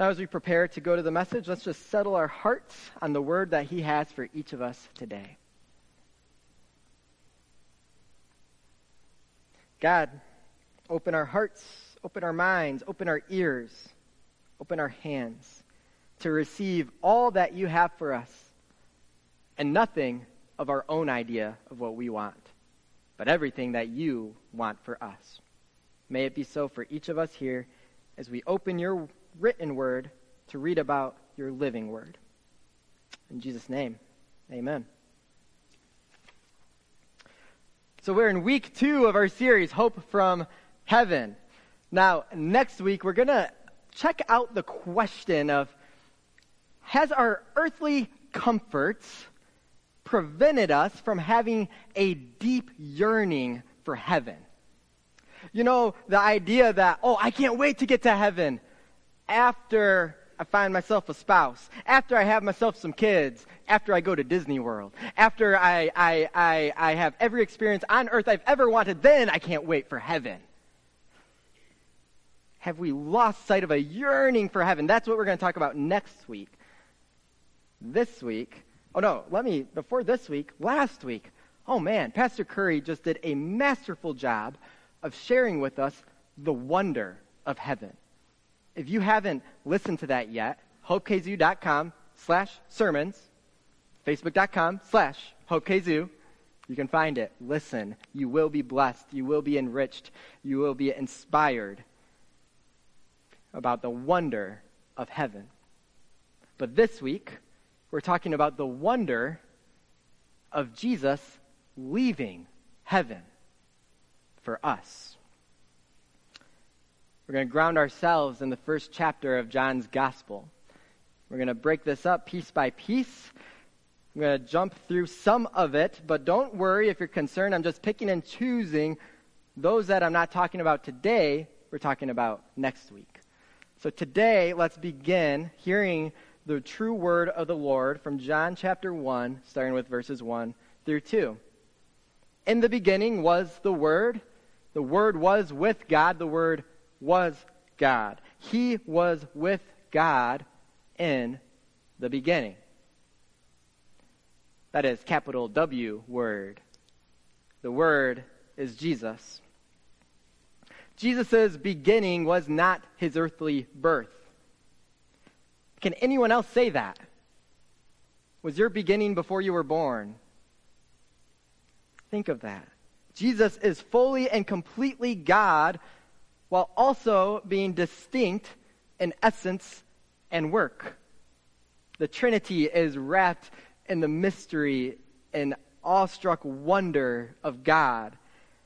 Now, as we prepare to go to the message, let's just settle our hearts on the word that He has for each of us today. God, open our hearts, open our minds, open our ears, open our hands to receive all that you have for us and nothing of our own idea of what we want, but everything that you want for us. May it be so for each of us here as we open your written word to read about your living word. In Jesus' name, amen. So we're in week two of our series, Hope from Heaven. Now, next week, we're going to check out the question of Has our earthly comforts prevented us from having a deep yearning for heaven? You know, the idea that, oh, I can't wait to get to heaven after I find myself a spouse, after I have myself some kids, after I go to Disney World, after I, I, I, I have every experience on earth I've ever wanted, then I can't wait for heaven. Have we lost sight of a yearning for heaven? That's what we're going to talk about next week. This week, oh no, let me, before this week, last week, oh man, Pastor Curry just did a masterful job of sharing with us the wonder of heaven if you haven't listened to that yet, hopekzu.com slash sermons, facebook.com slash hopekzu. You can find it. Listen. You will be blessed. You will be enriched. You will be inspired about the wonder of heaven. But this week, we're talking about the wonder of Jesus leaving heaven for us. We're going to ground ourselves in the first chapter of John's Gospel. We're going to break this up piece by piece. I'm going to jump through some of it, but don't worry if you're concerned. I'm just picking and choosing those that I'm not talking about today, we're talking about next week. So today, let's begin hearing the true word of the Lord from John chapter 1, starting with verses 1 through 2. In the beginning was the Word. The Word was with God. The Word was God. He was with God in the beginning. That is capital W word. The word is Jesus. Jesus' beginning was not his earthly birth. Can anyone else say that? Was your beginning before you were born? Think of that. Jesus is fully and completely God while also being distinct in essence and work. The Trinity is wrapped in the mystery and awestruck wonder of God.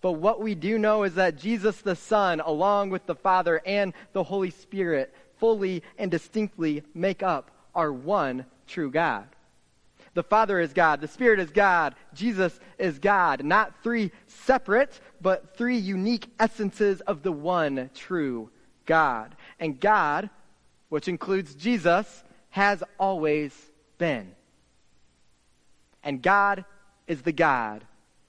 But what we do know is that Jesus the Son, along with the Father and the Holy Spirit, fully and distinctly make up our one true God. The Father is God, the Spirit is God, Jesus is God. Not three separate, but three unique essences of the one true God. And God, which includes Jesus, has always been. And God is the God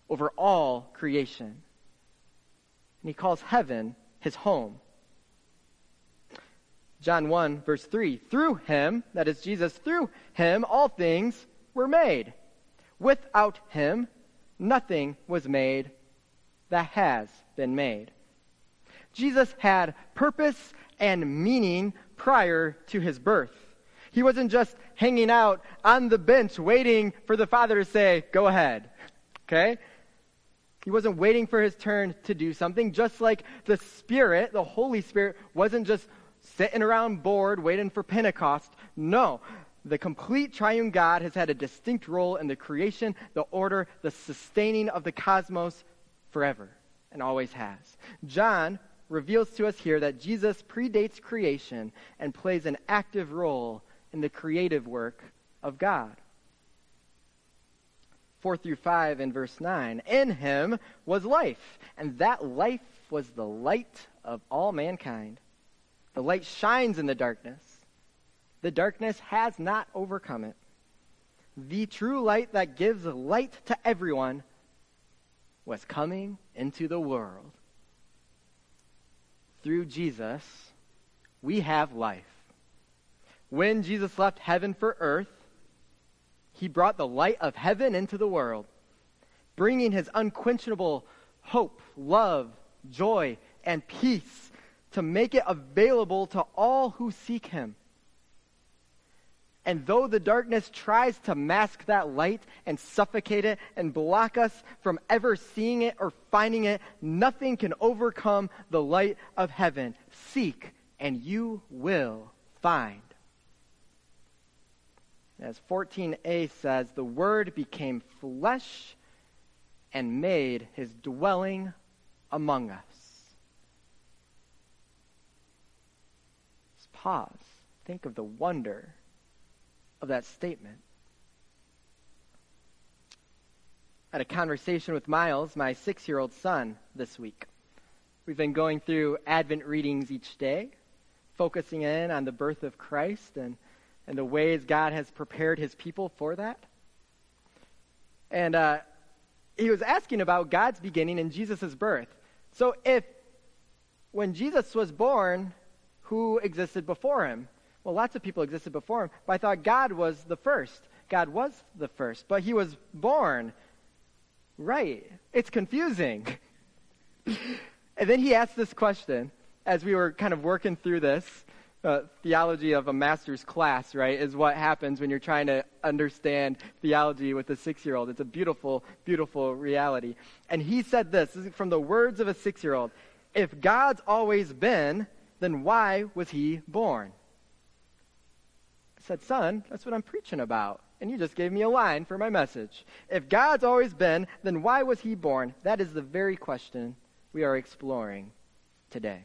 over all creation. And he calls heaven his home. John 1, verse 3 Through him, that is Jesus, through him, all things were made. Without him, nothing was made that has been made. Jesus had purpose and meaning prior to his birth. He wasn't just hanging out on the bench waiting for the Father to say, Go ahead. Okay? He wasn't waiting for his turn to do something, just like the Spirit, the Holy Spirit, wasn't just sitting around bored waiting for Pentecost. No the complete triune God has had a distinct role in the creation, the order, the sustaining of the cosmos forever and always has. John reveals to us here that Jesus predates creation and plays an active role in the creative work of God. 4 through 5 in verse 9. In him was life, and that life was the light of all mankind. The light shines in the darkness the darkness has not overcome it. The true light that gives light to everyone was coming into the world. Through Jesus, we have life. When Jesus left heaven for earth, he brought the light of heaven into the world, bringing his unquenchable hope, love, joy, and peace to make it available to all who seek him. And though the darkness tries to mask that light and suffocate it and block us from ever seeing it or finding it, nothing can overcome the light of heaven. Seek, and you will find. As 14a says, the Word became flesh and made his dwelling among us. Let's pause. Think of the wonder of that statement. I had a conversation with Miles, my six year old son, this week. We've been going through Advent readings each day, focusing in on the birth of Christ and, and the ways God has prepared his people for that. And uh, he was asking about God's beginning and Jesus' birth. So, if when Jesus was born, who existed before him? Well, lots of people existed before him, but I thought God was the first. God was the first, but he was born. Right. It's confusing. and then he asked this question as we were kind of working through this. Uh, theology of a master's class, right, is what happens when you're trying to understand theology with a six year old. It's a beautiful, beautiful reality. And he said this, this from the words of a six year old If God's always been, then why was he born? Said, Son, that's what I'm preaching about. And you just gave me a line for my message. If God's always been, then why was he born? That is the very question we are exploring today.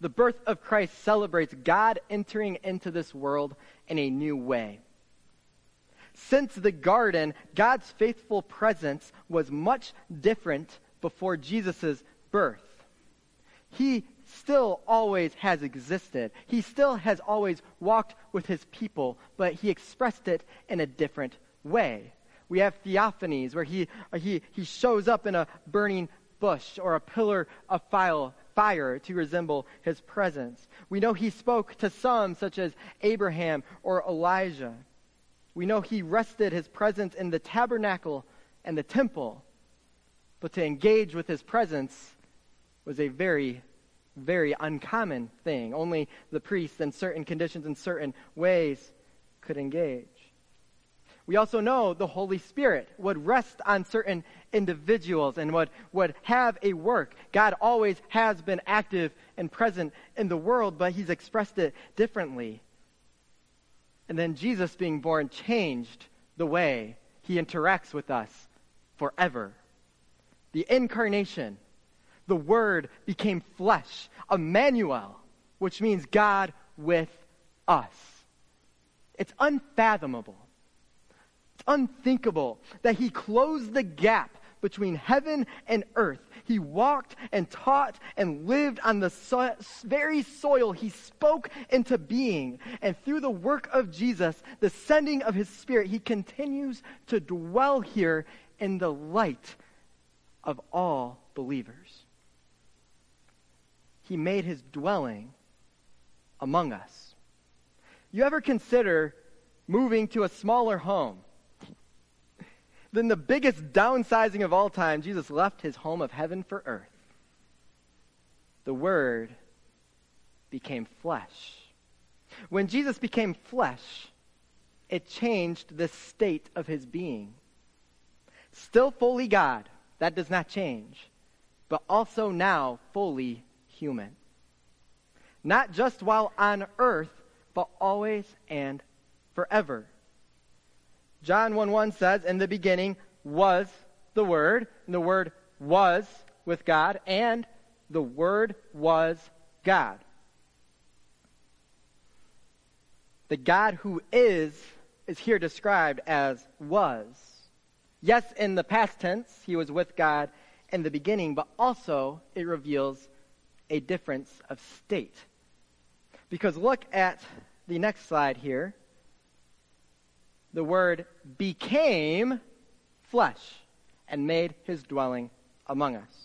The birth of Christ celebrates God entering into this world in a new way. Since the garden, God's faithful presence was much different before Jesus' birth. He still always has existed. He still has always walked with his people, but he expressed it in a different way. We have theophanies where he, uh, he, he shows up in a burning bush or a pillar of fire, fire to resemble his presence. We know he spoke to some, such as Abraham or Elijah. We know he rested his presence in the tabernacle and the temple. But to engage with his presence was a very very uncommon thing. Only the priests in certain conditions and certain ways could engage. We also know the Holy Spirit would rest on certain individuals and would, would have a work. God always has been active and present in the world, but he's expressed it differently. And then Jesus being born changed the way he interacts with us forever. The incarnation the Word became flesh, Emmanuel, which means God with us. It's unfathomable. It's unthinkable that He closed the gap between heaven and earth. He walked and taught and lived on the so- very soil he spoke into being. And through the work of Jesus, the sending of his Spirit, he continues to dwell here in the light of all believers he made his dwelling among us. You ever consider moving to a smaller home? then the biggest downsizing of all time, Jesus left his home of heaven for earth. The Word became flesh. When Jesus became flesh, it changed the state of his being. Still fully God, that does not change, but also now fully human. Not just while on earth, but always and forever. John 1 1 says, In the beginning was the Word, and the Word was with God, and the Word was God. The God who is is here described as was. Yes, in the past tense, he was with God in the beginning, but also it reveals a difference of state. Because look at the next slide here. The word became flesh and made his dwelling among us.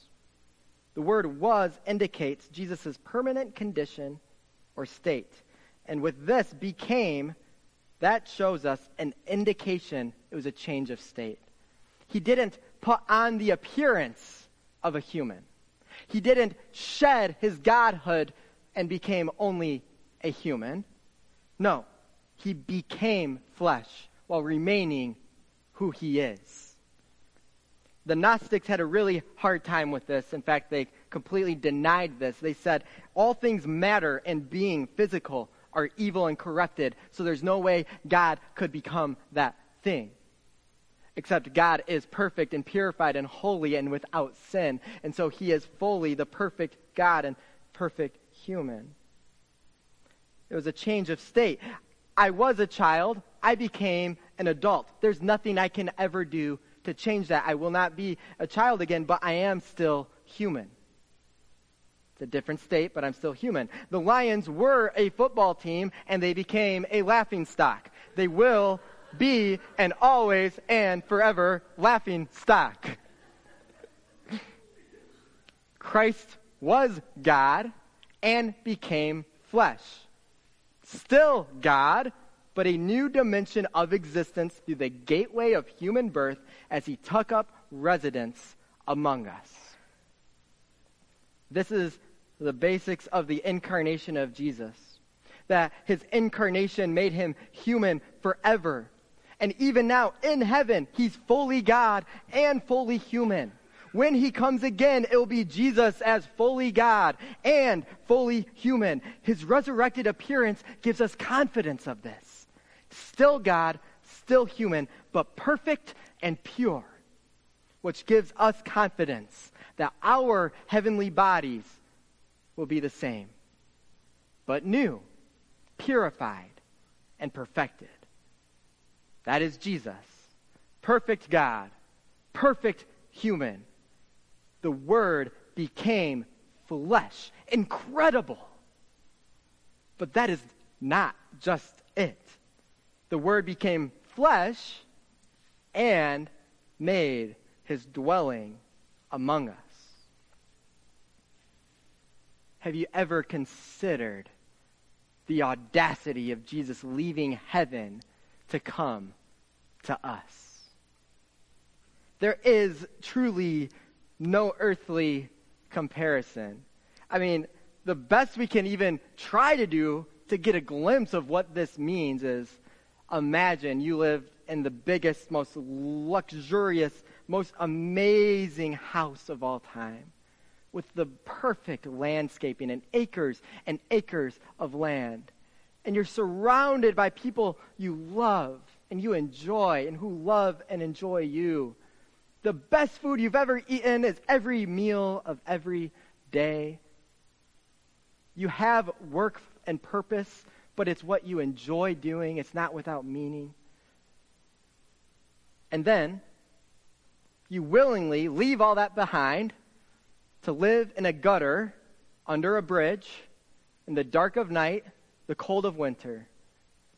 The word was indicates Jesus' permanent condition or state. And with this became, that shows us an indication it was a change of state. He didn't put on the appearance of a human. He didn't shed his godhood and became only a human. No, he became flesh while remaining who he is. The Gnostics had a really hard time with this. In fact, they completely denied this. They said all things matter and being physical are evil and corrupted, so there's no way God could become that thing. Except God is perfect and purified and holy and without sin, and so he is fully the perfect God and perfect human. It was a change of state. I was a child, I became an adult. There's nothing I can ever do to change that. I will not be a child again, but I am still human. It's a different state, but I'm still human. The Lions were a football team, and they became a laughing stock. They will be and always and forever laughing stock. Christ was God and became flesh. Still God, but a new dimension of existence through the gateway of human birth as he took up residence among us. This is the basics of the incarnation of Jesus. That his incarnation made him human forever. And even now in heaven, he's fully God and fully human. When he comes again, it will be Jesus as fully God and fully human. His resurrected appearance gives us confidence of this. Still God, still human, but perfect and pure, which gives us confidence that our heavenly bodies will be the same, but new, purified, and perfected. That is Jesus, perfect God, perfect human. The Word became flesh. Incredible. But that is not just it. The Word became flesh and made his dwelling among us. Have you ever considered the audacity of Jesus leaving heaven to come to us? There is truly no earthly comparison. I mean, the best we can even try to do to get a glimpse of what this means is imagine you live in the biggest, most luxurious, most amazing house of all time with the perfect landscaping and acres and acres of land. And you're surrounded by people you love and you enjoy and who love and enjoy you. The best food you've ever eaten is every meal of every day. You have work and purpose, but it's what you enjoy doing. It's not without meaning. And then you willingly leave all that behind to live in a gutter under a bridge in the dark of night, the cold of winter,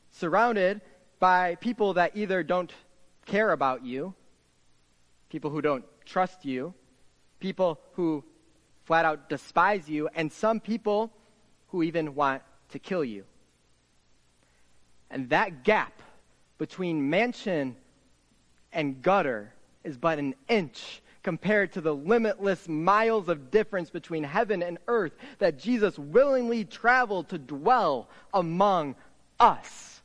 surrounded by people that either don't care about you, people who don't trust you, people who flat out despise you, and some people who even want to kill you. And that gap between mansion and gutter is but an inch compared to the limitless miles of difference between heaven and earth that Jesus willingly traveled to dwell among us.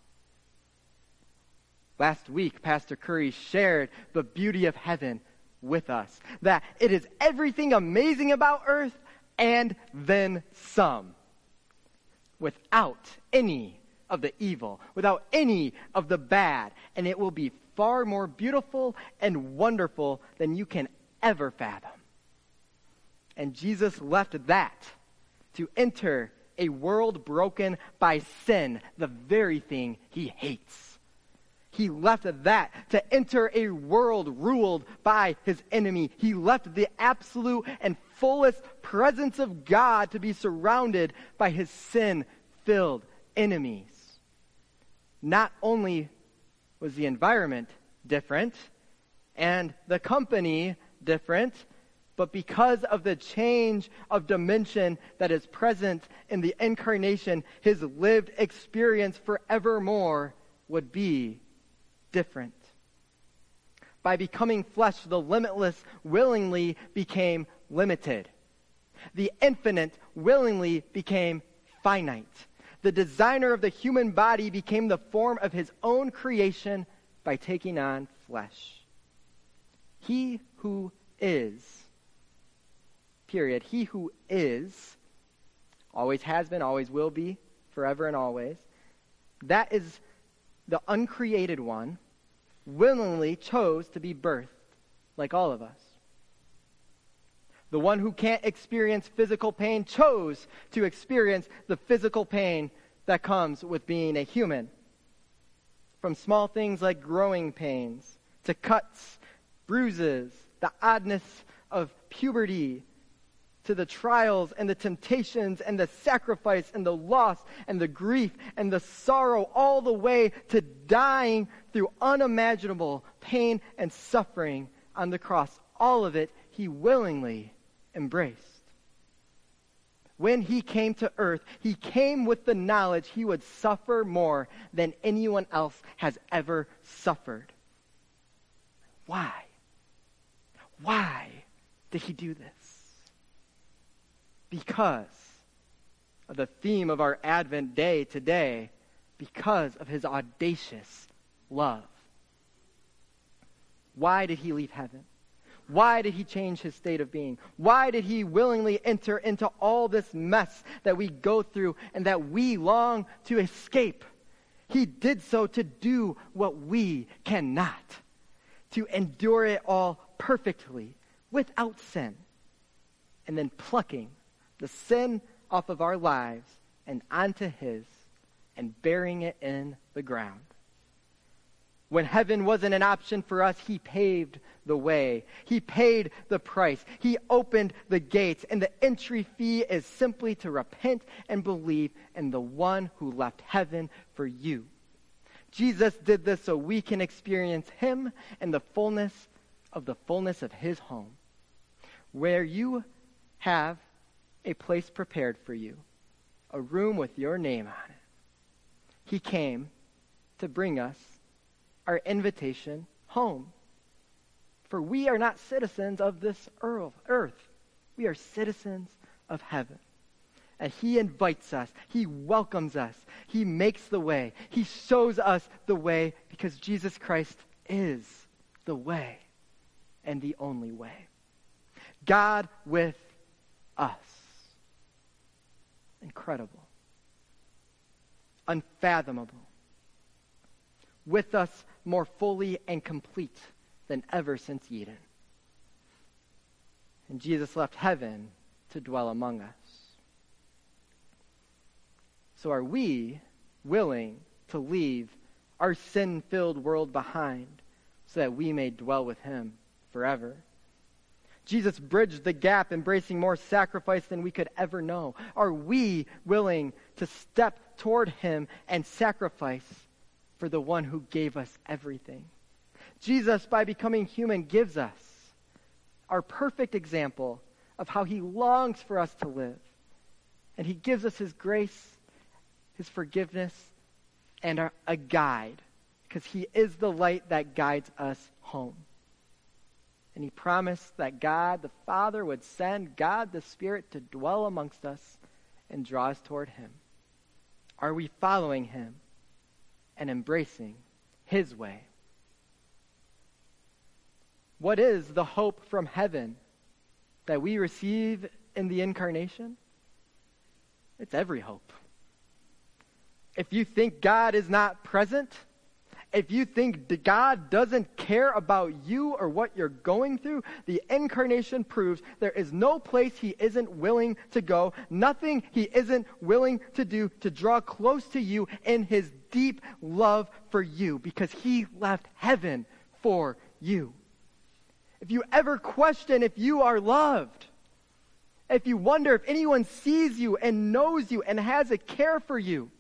Last week, Pastor Curry shared the beauty of heaven with us. That it is everything amazing about earth and then some. Without any of the evil, without any of the bad. And it will be far more beautiful and wonderful than you can ever fathom. And Jesus left that to enter a world broken by sin, the very thing he hates. He left that to enter a world ruled by his enemy. He left the absolute and fullest presence of God to be surrounded by his sin filled enemies. Not only was the environment different and the company different, but because of the change of dimension that is present in the incarnation, his lived experience forevermore would be different. By becoming flesh, the limitless willingly became limited. The infinite willingly became finite. The designer of the human body became the form of his own creation by taking on flesh. He who is period. He who is, always has been, always will be, forever and always, that is the uncreated one, willingly chose to be birthed like all of us. The one who can't experience physical pain chose to experience the physical pain that comes with being a human. From small things like growing pains to cuts, bruises, the oddness of puberty, to the trials and the temptations and the sacrifice and the loss and the grief and the sorrow, all the way to dying through unimaginable pain and suffering on the cross. All of it he willingly embraced. When he came to earth, he came with the knowledge he would suffer more than anyone else has ever suffered. Why? Why did he do this? because of the theme of our Advent day today, because of his audacious love. Why did he leave heaven? Why did he change his state of being? Why did he willingly enter into all this mess that we go through and that we long to escape? He did so to do what we cannot, to endure it all perfectly, without sin, and then plucking the sin off of our lives and onto His and burying it in the ground. When heaven wasn't an option for us, He paved the way. He paid the price. He opened the gates. And the entry fee is simply to repent and believe in the one who left heaven for you. Jesus did this so we can experience Him and the fullness of the fullness of His home, where you have a place prepared for you, a room with your name on it. He came to bring us our invitation home. For we are not citizens of this earth. We are citizens of heaven. And he invites us. He welcomes us. He makes the way. He shows us the way because Jesus Christ is the way and the only way. God with us incredible, unfathomable, with us more fully and complete than ever since Eden. And Jesus left heaven to dwell among us. So are we willing to leave our sin filled world behind so that we may dwell with him forever? Jesus bridged the gap, embracing more sacrifice than we could ever know. Are we willing to step toward him and sacrifice for the one who gave us everything? Jesus, by becoming human, gives us our perfect example of how he longs for us to live. And he gives us his grace, his forgiveness, and our, a guide, because he is the light that guides us home. And he promised that God the Father would send God the Spirit to dwell amongst us and draw us toward him. Are we following him and embracing his way? What is the hope from heaven that we receive in the incarnation? It's every hope. If you think God is not present, if you think God doesn't care about you or what you're going through, the incarnation proves there is no place he isn't willing to go, nothing he isn't willing to do to draw close to you in his deep love for you because he left heaven for you. If you ever question if you are loved, if you wonder if anyone sees you and knows you and has a care for you,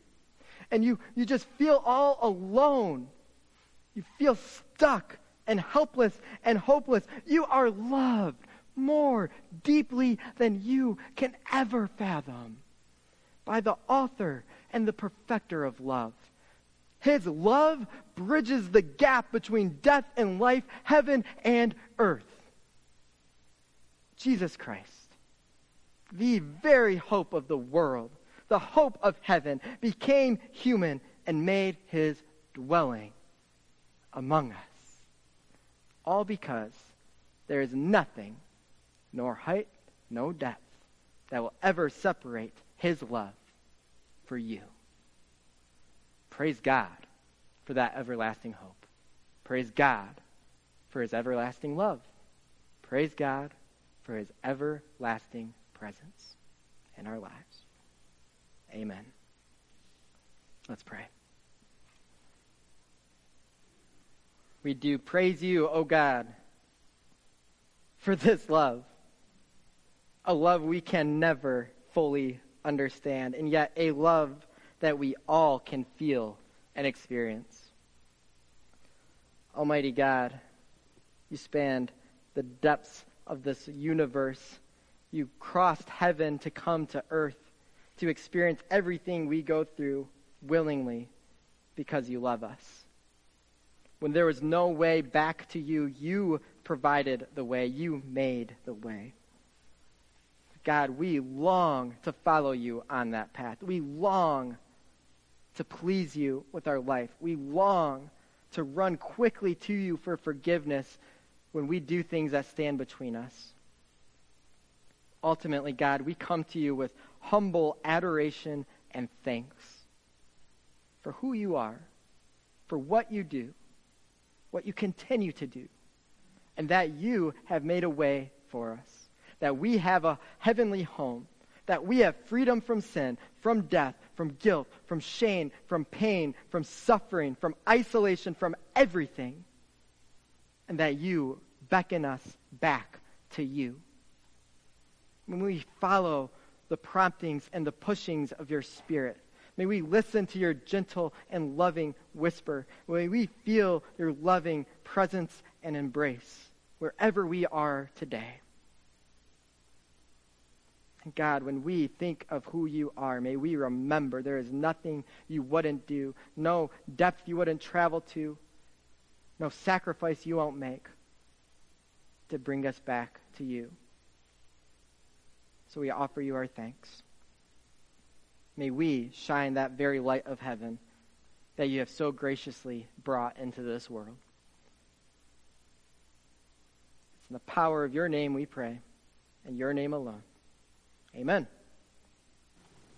and you, you just feel all alone, you feel stuck and helpless and hopeless. You are loved more deeply than you can ever fathom by the author and the perfecter of love. His love bridges the gap between death and life, heaven and earth. Jesus Christ, the very hope of the world, the hope of heaven, became human and made his dwelling among us. All because there is nothing, nor height, no depth, that will ever separate his love for you. Praise God for that everlasting hope. Praise God for his everlasting love. Praise God for his everlasting presence in our lives. Amen. Let's pray. We do praise you, O God, for this love. A love we can never fully understand, and yet a love that we all can feel and experience. Almighty God, you spanned the depths of this universe. You crossed heaven to come to earth to experience everything we go through willingly because you love us. When there was no way back to you, you provided the way. You made the way. God, we long to follow you on that path. We long to please you with our life. We long to run quickly to you for forgiveness when we do things that stand between us. Ultimately, God, we come to you with humble adoration and thanks for who you are, for what you do, what you continue to do, and that you have made a way for us, that we have a heavenly home, that we have freedom from sin, from death, from guilt, from shame, from pain, from suffering, from isolation, from everything, and that you beckon us back to you. When we follow the promptings and the pushings of your Spirit, may we listen to your gentle and loving whisper. May we feel your loving presence and embrace wherever we are today. And God, when we think of who you are, may we remember there is nothing you wouldn't do, no depth you wouldn't travel to, no sacrifice you won't make to bring us back to you. So we offer you our thanks. May we shine that very light of heaven that you have so graciously brought into this world. It's in the power of your name we pray, and your name alone. Amen.